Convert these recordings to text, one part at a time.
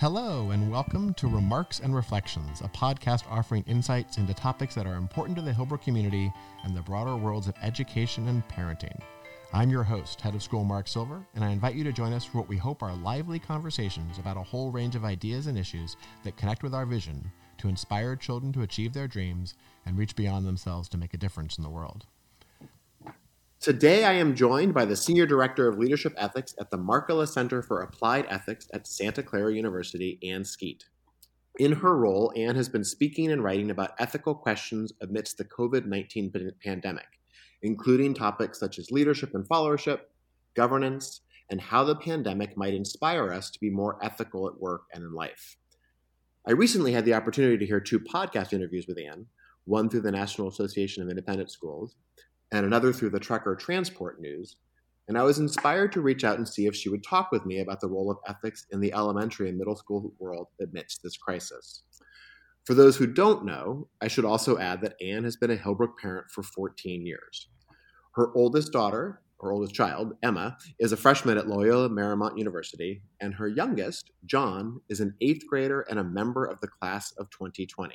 Hello, and welcome to Remarks and Reflections, a podcast offering insights into topics that are important to the Hillbrook community and the broader worlds of education and parenting. I'm your host, Head of School Mark Silver, and I invite you to join us for what we hope are lively conversations about a whole range of ideas and issues that connect with our vision to inspire children to achieve their dreams and reach beyond themselves to make a difference in the world. Today, I am joined by the Senior Director of Leadership Ethics at the Markkula Center for Applied Ethics at Santa Clara University, Ann Skeet. In her role, Ann has been speaking and writing about ethical questions amidst the COVID 19 pandemic, including topics such as leadership and followership, governance, and how the pandemic might inspire us to be more ethical at work and in life. I recently had the opportunity to hear two podcast interviews with Ann one through the National Association of Independent Schools and another through the Trucker Transport News, and I was inspired to reach out and see if she would talk with me about the role of ethics in the elementary and middle school world amidst this crisis. For those who don't know, I should also add that Ann has been a Hillbrook parent for 14 years. Her oldest daughter, her oldest child, Emma, is a freshman at Loyola Marymount University, and her youngest, John, is an eighth grader and a member of the class of 2020.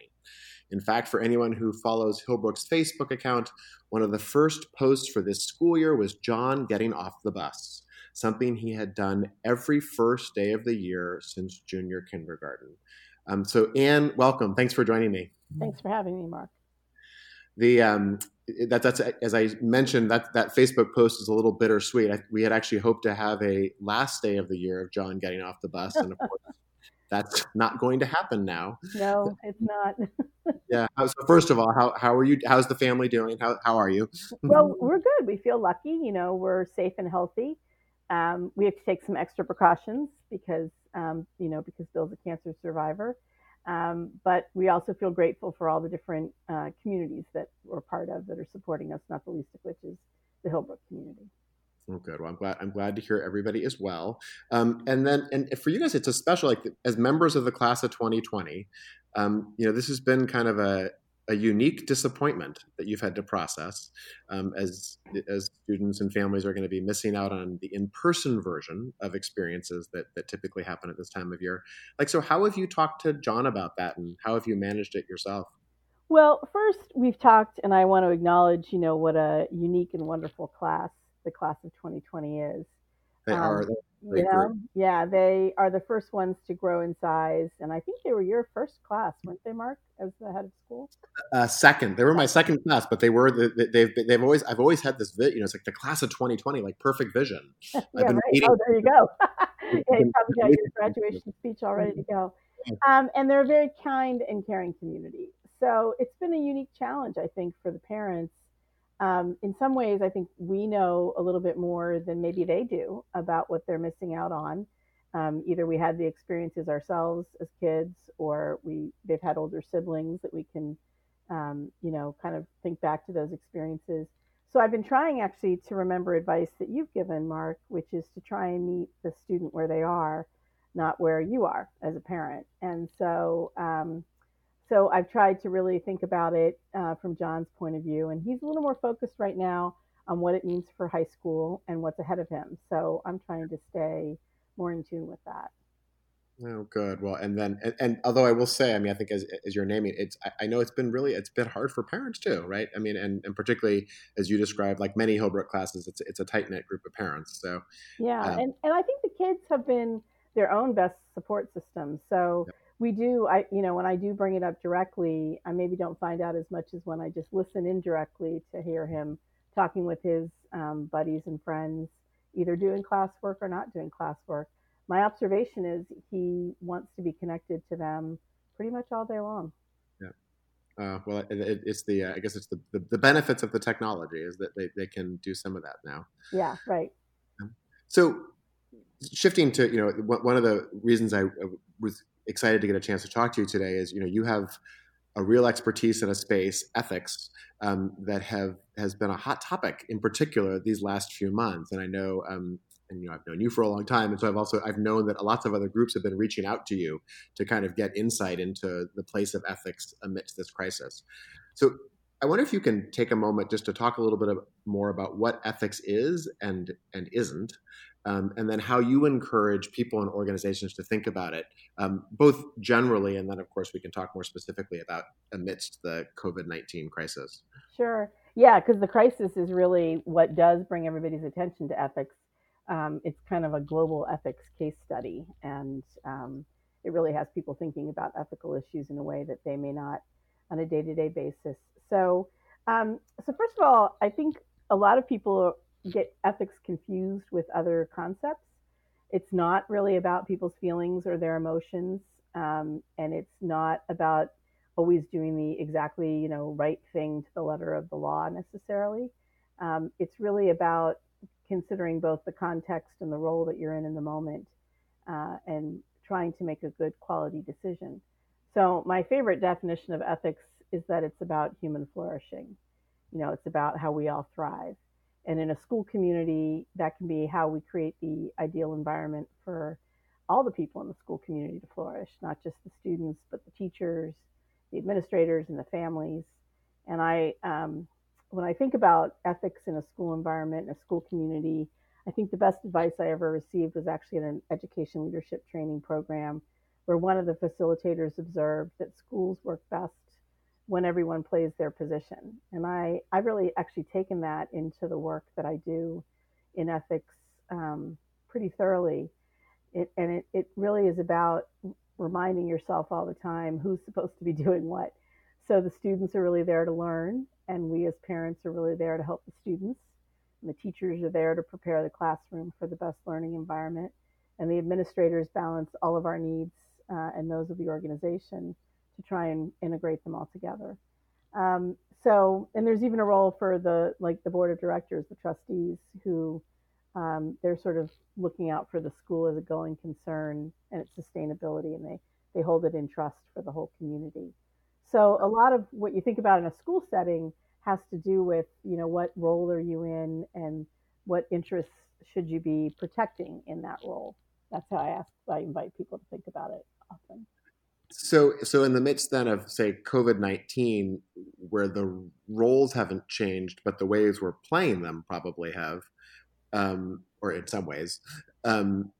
In fact, for anyone who follows Hillbrook's Facebook account, one of the first posts for this school year was John getting off the bus, something he had done every first day of the year since junior kindergarten. Um, so, Ann, welcome. Thanks for joining me. Thanks for having me, Mark. The um, that that's as I mentioned that that Facebook post is a little bittersweet. I, we had actually hoped to have a last day of the year of John getting off the bus, and of course that's not going to happen now. No, it's not. yeah. So first of all, how, how are you? How's the family doing? How, how are you? well, we're good. We feel lucky. You know, we're safe and healthy. Um, we have to take some extra precautions because, um, you know, because Bill's a cancer survivor. Um, but we also feel grateful for all the different uh, communities that we're part of that are supporting us, not the least of which is the Hillbrook community. Oh, good. Well, I'm glad. I'm glad to hear everybody as well. Um, and then, and for you guys, it's a special. Like as members of the class of 2020, um, you know, this has been kind of a a unique disappointment that you've had to process um, as as students and families are going to be missing out on the in-person version of experiences that that typically happen at this time of year like so how have you talked to john about that and how have you managed it yourself well first we've talked and i want to acknowledge you know what a unique and wonderful class the class of 2020 is. They um, are. They yeah, yeah, they are the first ones to grow in size, and I think they were your first class, weren't they, Mark, as the head of school? Uh, second, they were my second class, but they were the, they've they've always I've always had this you know it's like the class of 2020, like perfect vision. yeah, right. Oh, there you go. yeah, you probably got your graduation speech all ready to go. Um, and they're a very kind and caring community. So it's been a unique challenge, I think, for the parents um, in some ways, I think we know a little bit more than maybe they do about what they're missing out on. Um, either we had the experiences ourselves as kids, or we they've had older siblings that we can, um, you know, kind of think back to those experiences. So I've been trying actually to remember advice that you've given, Mark, which is to try and meet the student where they are, not where you are as a parent. And so um, so I've tried to really think about it uh, from John's point of view, and he's a little more focused right now on what it means for high school and what's ahead of him. So I'm trying to stay more in tune with that. Oh, good. Well, and then, and, and, although I will say, I mean, I think as, as you're naming, it's, I, I, know it's been really, it's been hard for parents too, right? I mean, and, and particularly as you described, like many Hillbrook classes, it's, it's a tight knit group of parents. So, yeah. Um, and, and I think the kids have been their own best support system. So, we do i you know when i do bring it up directly i maybe don't find out as much as when i just listen indirectly to hear him talking with his um, buddies and friends either doing classwork or not doing classwork. My observation is he wants to be connected to them pretty much all day long. Yeah. Uh, well it, it, it's the uh, i guess it's the, the, the, benefits of the technology is that they, they can do some of that now. Yeah right. So shifting to you know one of the reasons i was excited to get a chance to talk to you today is you know you have a real expertise in a space ethics um, that have has been a hot topic in particular these last few months. And i know um, and you know i've known you for a long time. And so i've also i've known that lots of other groups have been reaching out to you to kind of get insight into the place of ethics amidst this crisis. So i wonder if you can take a moment just to talk a little bit of, more about what ethics is and and isn't um, and then how you encourage people and organizations to think about it, um, both generally, and then of course we can talk more specifically about amidst the COVID nineteen crisis. Sure. Yeah, because the crisis is really what does bring everybody's attention to ethics. Um, it's kind of a global ethics case study, and um, it really has people thinking about ethical issues in a way that they may not on a day-to-day basis. So, um, so first of all, I think a lot of people get ethics confused with other concepts. It's not really about people's feelings or their emotions, um, and it's not about always doing the exactly you know right thing to the letter of the law necessarily. Um, it's really about considering both the context and the role that you're in in the moment, uh, and trying to make a good quality decision. So my favorite definition of ethics is that it's about human flourishing. You know, it's about how we all thrive. And in a school community, that can be how we create the ideal environment for all the people in the school community to flourish, not just the students, but the teachers, the administrators, and the families. And I, um, when I think about ethics in a school environment, in a school community, I think the best advice I ever received was actually in an education leadership training program where one of the facilitators observed that schools work best when everyone plays their position. And I, I've really actually taken that into the work that I do in ethics um, pretty thoroughly. It, and it, it really is about reminding yourself all the time who's supposed to be doing what. So the students are really there to learn, and we as parents are really there to help the students. And the teachers are there to prepare the classroom for the best learning environment. And the administrators balance all of our needs uh, and those of the organization to try and integrate them all together. Um, so, and there's even a role for the like the board of directors, the trustees, who um, they're sort of looking out for the school as a going concern and its sustainability, and they they hold it in trust for the whole community. So, a lot of what you think about in a school setting has to do with you know what role are you in and what interests should you be protecting in that role. That's how I ask. I invite people to think about it often. So, so in the midst then of say COVID nineteen, where the roles haven't changed, but the ways we're playing them probably have, um, or in some ways, um,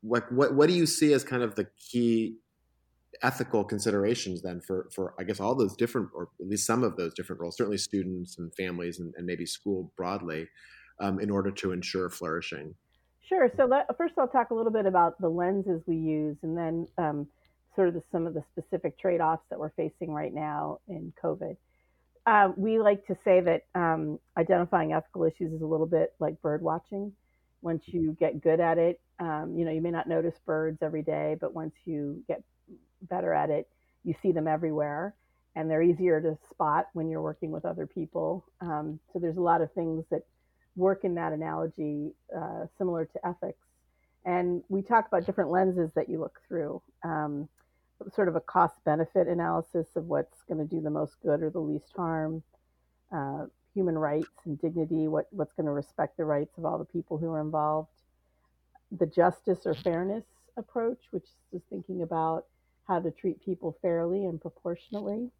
what what what do you see as kind of the key ethical considerations then for for I guess all those different, or at least some of those different roles, certainly students and families and, and maybe school broadly, um, in order to ensure flourishing. Sure. So let, first, I'll talk a little bit about the lenses we use, and then um, sort of the, some of the specific trade-offs that we're facing right now in COVID. Uh, we like to say that um, identifying ethical issues is a little bit like bird watching. Once you get good at it, um, you know you may not notice birds every day, but once you get better at it, you see them everywhere, and they're easier to spot when you're working with other people. Um, so there's a lot of things that work in that analogy, uh, similar to ethics. And we talk about different lenses that you look through. Um, sort of a cost benefit analysis of what's going to do the most good or the least harm, uh, human rights and dignity, what, what's going to respect the rights of all the people who are involved, the justice or fairness approach, which is just thinking about how to treat people fairly and proportionately,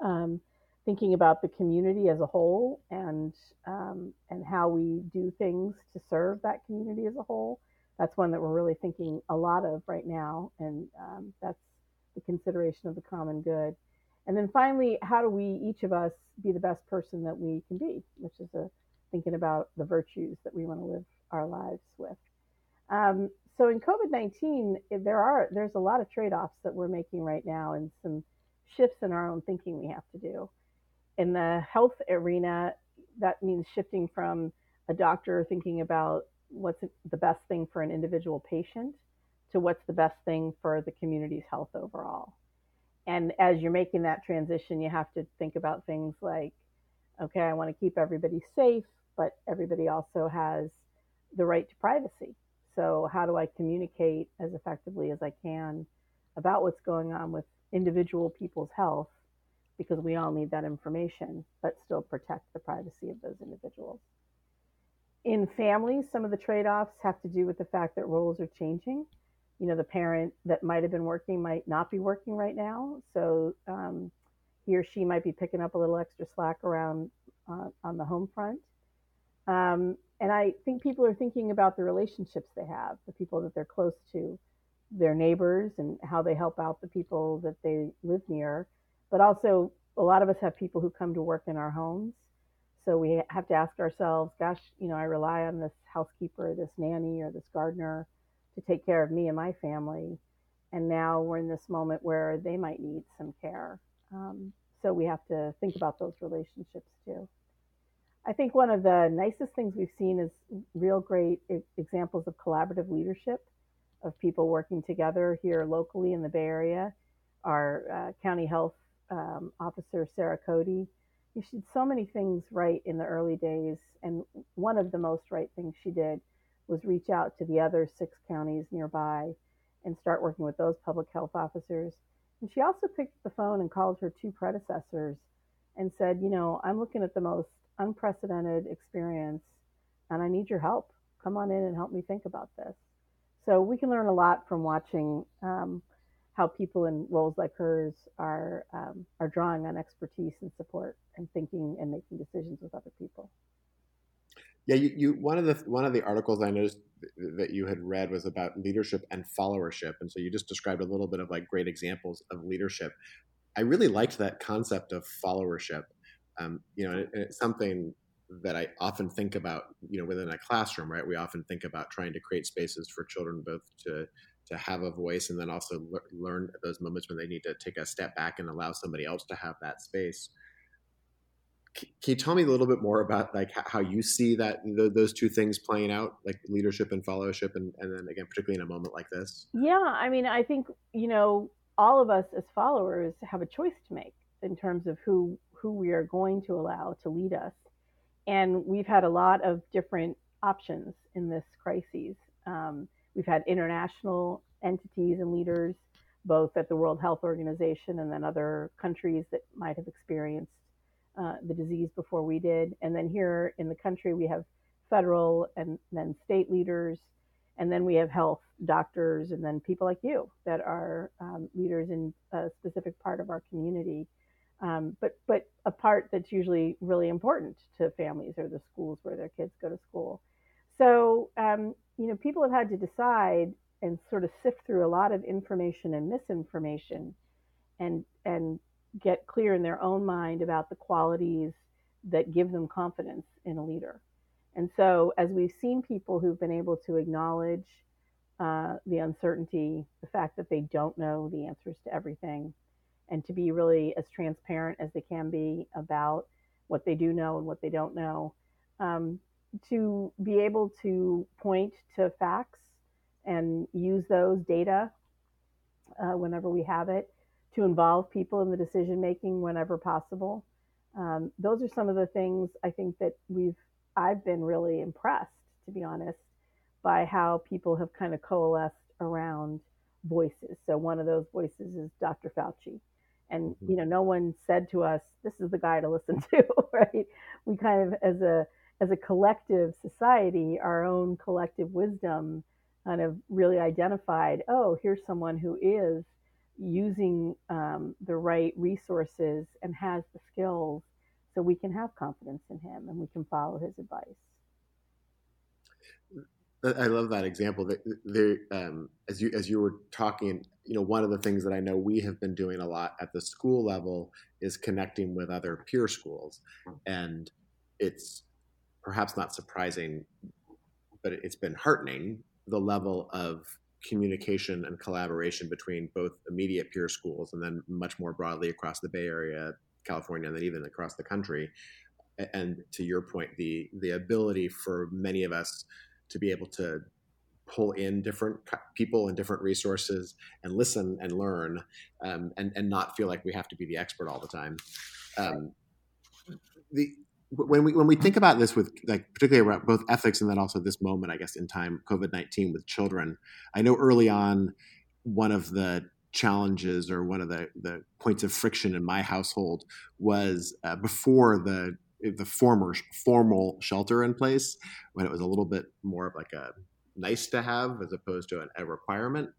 um, thinking about the community as a whole and um, and how we do things to serve that community as a whole that's one that we're really thinking a lot of right now, and um, that's the consideration of the common good. And then finally, how do we each of us be the best person that we can be, which is a thinking about the virtues that we want to live our lives with. Um, so in COVID nineteen, there are there's a lot of trade offs that we're making right now, and some shifts in our own thinking we have to do. In the health arena, that means shifting from a doctor thinking about what's the best thing for an individual patient to what's the best thing for the community's health overall. And as you're making that transition, you have to think about things like, okay, I want to keep everybody safe, but everybody also has the right to privacy. So, how do I communicate as effectively as I can about what's going on with individual people's health? Because we all need that information, but still protect the privacy of those individuals in families, some of the trade offs have to do with the fact that roles are changing. You know, the parent that might have been working might not be working right now. So um, he or she might be picking up a little extra slack around uh, on the home front. Um, and I think people are thinking about the relationships they have, the people that they're close to, their neighbors, and how they help out the people that they live near. But also, a lot of us have people who come to work in our homes. So we have to ask ourselves, gosh, you know, I rely on this housekeeper, this nanny, or this gardener to take care of me and my family. And now we're in this moment where they might need some care. Um, so we have to think about those relationships too. I think one of the nicest things we've seen is real great examples of collaborative leadership of people working together here locally in the Bay Area. Our uh, county health um, officer, Sara Cody, she did so many things right in the early days. And one of the most right things she did was reach out to the other six counties nearby and start working with those public health officers. And she also picked up the phone and called her two predecessors and said, You know, I'm looking at the most unprecedented experience and I need your help. Come on in and help me think about this. So we can learn a lot from watching um, how people in roles like hers are um, are drawing on expertise and support and thinking and making decisions with other people. Yeah, you, you one of the one of the articles I noticed that you had read was about leadership and followership, and so you just described a little bit of like great examples of leadership. I really liked that concept of followership. Um, you know, and it's something that I often think about. You know, within a classroom, right? We often think about trying to create spaces for children both to to have a voice and then also le- learn those moments when they need to take a step back and allow somebody else to have that space. Can you tell me a little bit more about like how you see that those two things playing out like leadership and followership and, and then again particularly in a moment like this? Yeah i mean i think you know all of us as followers have a choice to make in terms of who who we are going to allow to lead us. And we've had a lot of different options in this crisis. Um, we've had international entities and leaders both at the world health organization and then other countries that might have experienced uh, the disease before we did. And then here in the country, we have federal and then state leaders. And then we have health doctors and then people like you that are um, leaders in a specific part of our community. Um, but but a part that's usually really important to families or the schools where their kids go to school. So um, you know, people have had to decide and sort of sift through a lot of information and misinformation, and and get clear in their own mind about the qualities that give them confidence in a leader. And so, as we've seen people who've been able to acknowledge uh, the uncertainty, the fact that they don't know the answers to everything, and to be really as transparent as they can be about what they do know and what they don't know, um, to be able to point to facts and use those data uh, whenever we have it to involve people in the decision making whenever possible. Um, those are some of the things I think that we've I've been really impressed, to be honest, by how people have kind of coalesced around voices. So one of those voices is Dr. Fauci. And mm-hmm. you know, no one said to us, "This is the guy to listen to," right? We kind of, as a as a collective society, our own collective wisdom, kind of really identified, "Oh, here's someone who is using um, the right resources and has the skills so we can have confidence in him and we can follow his advice. I love that example. That there, um, as you as you were talking, you know, one of the things that I know we have been doing a lot at the school level is connecting with other peer schools, and it's perhaps not surprising, but it's been heartening the level of communication and collaboration between both immediate peer schools and then much more broadly across the Bay Area, California, and then even across the country. And to your point, the the ability for many of us to be able to pull in different people and different resources and listen and learn um, and, and not feel like we have to be the expert all the time. Um, the when we when we think about this with like particularly around both ethics and then also this moment, I guess in time COVID nineteen with children, I know early on one of the challenges or one of the the points of friction in my household was uh, before the the former formal shelter in place when it was a little bit more of like a nice to have as opposed to an, a requirement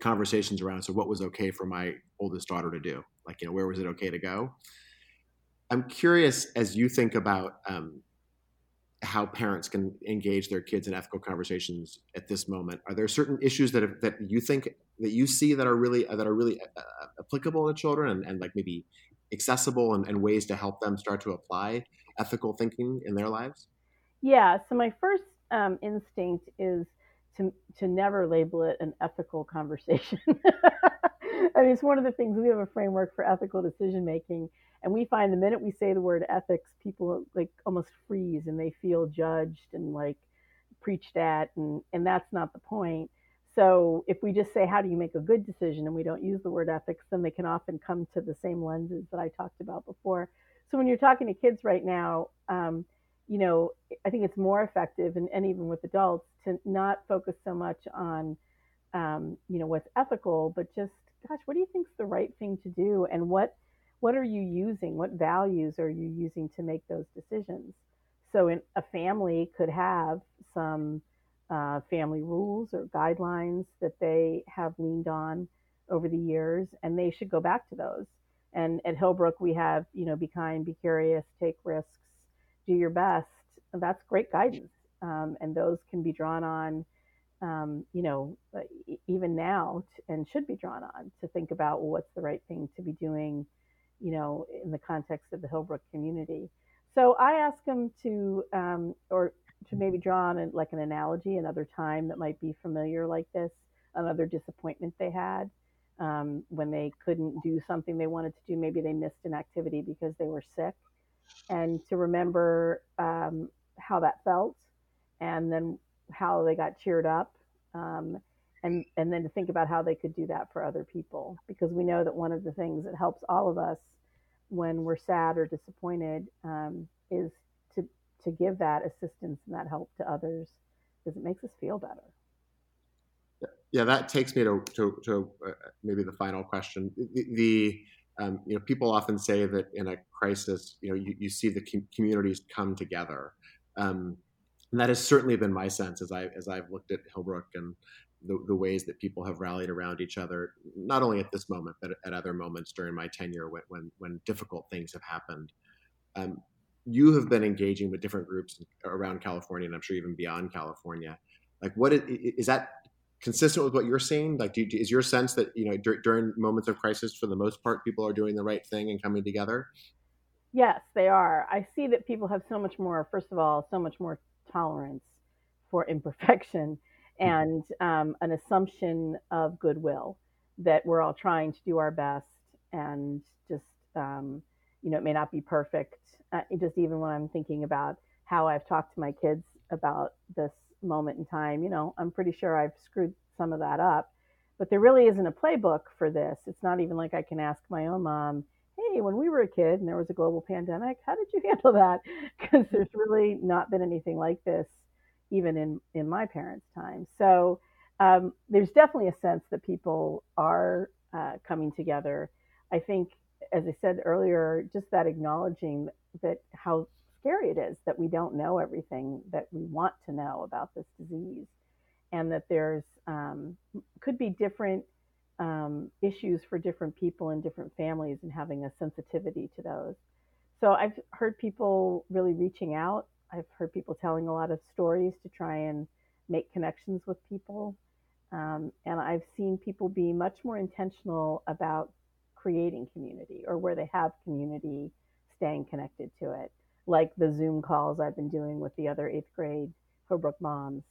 conversations around so what was okay for my oldest daughter to do? Like you know where was it okay to go I'm curious as you think about um, how parents can engage their kids in ethical conversations at this moment. Are there certain issues that have, that you think that you see that are really that are really uh, uh, applicable to children and, and like maybe accessible and, and ways to help them start to apply ethical thinking in their lives? Yeah. So my first um, instinct is to to never label it an ethical conversation. I mean, it's one of the things we have a framework for ethical decision making, and we find the minute we say the word ethics, people like almost freeze and they feel judged and like preached at, and and that's not the point. So if we just say how do you make a good decision and we don't use the word ethics, then they can often come to the same lenses that I talked about before. So when you're talking to kids right now, um, you know, I think it's more effective, and, and even with adults, to not focus so much on, um, you know, what's ethical, but just, gosh, what do you think is the right thing to do, and what, what are you using? What values are you using to make those decisions? So, in, a family could have some uh, family rules or guidelines that they have leaned on over the years, and they should go back to those. And at Hillbrook, we have, you know, be kind, be curious, take risks, do your best. That's great guidance. Um, and those can be drawn on, um, you know, even now t- and should be drawn on to think about well, what's the right thing to be doing, you know, in the context of the Hillbrook community. So I ask them to, um, or to maybe draw on like an analogy, another time that might be familiar like this, another disappointment they had um, when they couldn't do something they wanted to do. Maybe they missed an activity because they were sick and to remember um, how that felt and then how they got cheered up um, and and then to think about how they could do that for other people because we know that one of the things that helps all of us when we're sad or disappointed um, is to to give that assistance and that help to others because it makes us feel better yeah that takes me to to, to uh, maybe the final question the, the um, you know, people often say that in a crisis, you know, you, you see the com- communities come together. Um, and that has certainly been my sense as I as I've looked at Hillbrook and the, the, ways that people have rallied around each other, not only at this moment but at other moments during my tenure when when, when difficult things have happened. Um, you have been engaging with different groups around California, and I'm sure even beyond California. Like, what is, is that consistent with what you're seeing? Like, do, is your sense that you know dur- during moments of crisis, for the most part, people are doing the right thing and coming together? Yes, they are. I see that people have so much more. First of all, so much more tolerance for imperfection. And um, an assumption of goodwill that we're all trying to do our best and just um, you know it may not be perfect. Uh, just even when I'm thinking about how I've talked to my kids about this moment in time. You know, I'm pretty sure I've screwed some of that up, but there really isn't a playbook for this. It's not even like I can ask my own mom, hey, when we were a kid and there was a global pandemic, how did you handle that? Because there's really not been anything like this even in, in my parents' time. So um, there's definitely a sense that people are uh, coming together. I think, as I said earlier, just that acknowledging that how scary it is that we don't know everything that we want to know about this disease, and that there's um, could be different um, issues for different people and different families, and having a sensitivity to those. So I've heard people really reaching out. I've heard people telling a lot of stories to try and make connections with people. Um, and I've seen people be much more intentional about creating community or where they have community, staying connected to it like the Zoom calls I've been doing with the other eighth grade Hillbrook moms,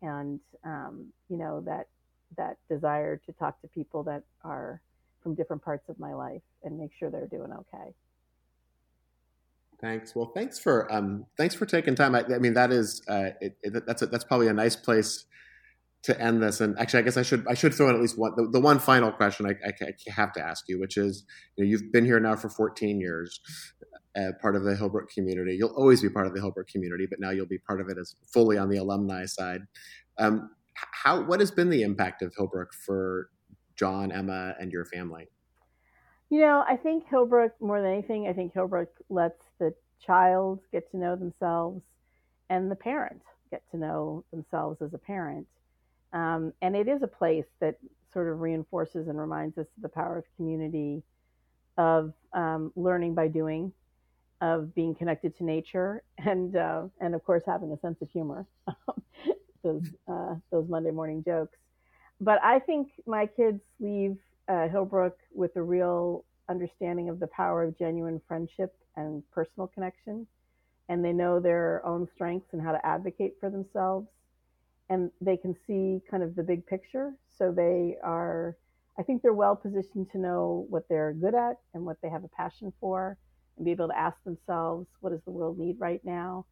and um, you know that that desire to talk to people that are from different parts of my life and make sure they're doing okay. Thanks. Well, thanks for um, thanks for taking time. I, I mean, that is uh, it, it, that's a, that's probably a nice place to end this. And actually, I guess I should I should throw in at least one the, the one final question I, I, I, have to ask you, which is you know, you've been here now for 14 years uh, part of the Hillbrook community. You'll always be part of the Hillbrook community, but now you'll be part of it as fully on the alumni side. Um, how what has been the impact of Hillbrook for John, Emma, and your family? You know, I think Hillbrook more than anything. I think Hillbrook lets the child get to know themselves, and the parent get to know themselves as a parent. Um, and it is a place that sort of reinforces and reminds us of the power of community, of um, learning by doing, of being connected to nature and uh, and of course having a sense of humor. those uh, those Monday morning jokes. But I think my kids leave uh, Hillbrook with a real understanding of the power of genuine friendship and personal connection, and they know their own strengths and how to advocate for themselves, and they can see kind of the big picture. So they are, I think, they're well positioned to know what they're good at and what they have a passion for, and be able to ask themselves, what does the world need right now,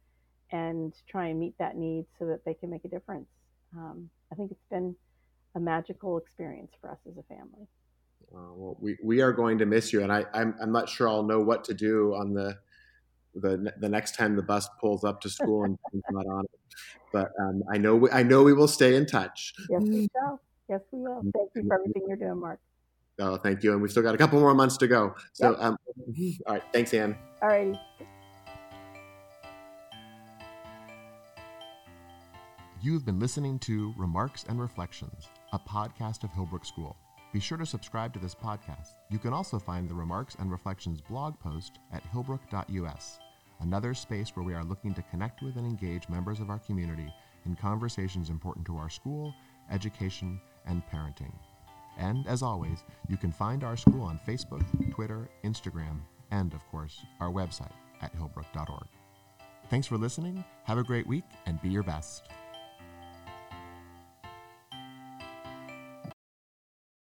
and try and meet that need so that they can make a difference. Um, I think it's been a magical experience for us as a family. Uh, well, we, we are going to miss you, and I, I'm, I'm not sure I'll know what to do on the the the next time the bus pulls up to school and I'm not on it. But um, I know we, I know we will stay in touch. Yes, we will. Yes, we will. Thank you for everything you're doing, Mark. Oh, thank you, and we've still got a couple more months to go. So, yep. um, all right, thanks, Ann. All righty. You've been listening to Remarks and Reflections, a podcast of Hillbrook School. Be sure to subscribe to this podcast. You can also find the Remarks and Reflections blog post at hillbrook.us, another space where we are looking to connect with and engage members of our community in conversations important to our school, education, and parenting. And as always, you can find our school on Facebook, Twitter, Instagram, and of course, our website at hillbrook.org. Thanks for listening, have a great week, and be your best.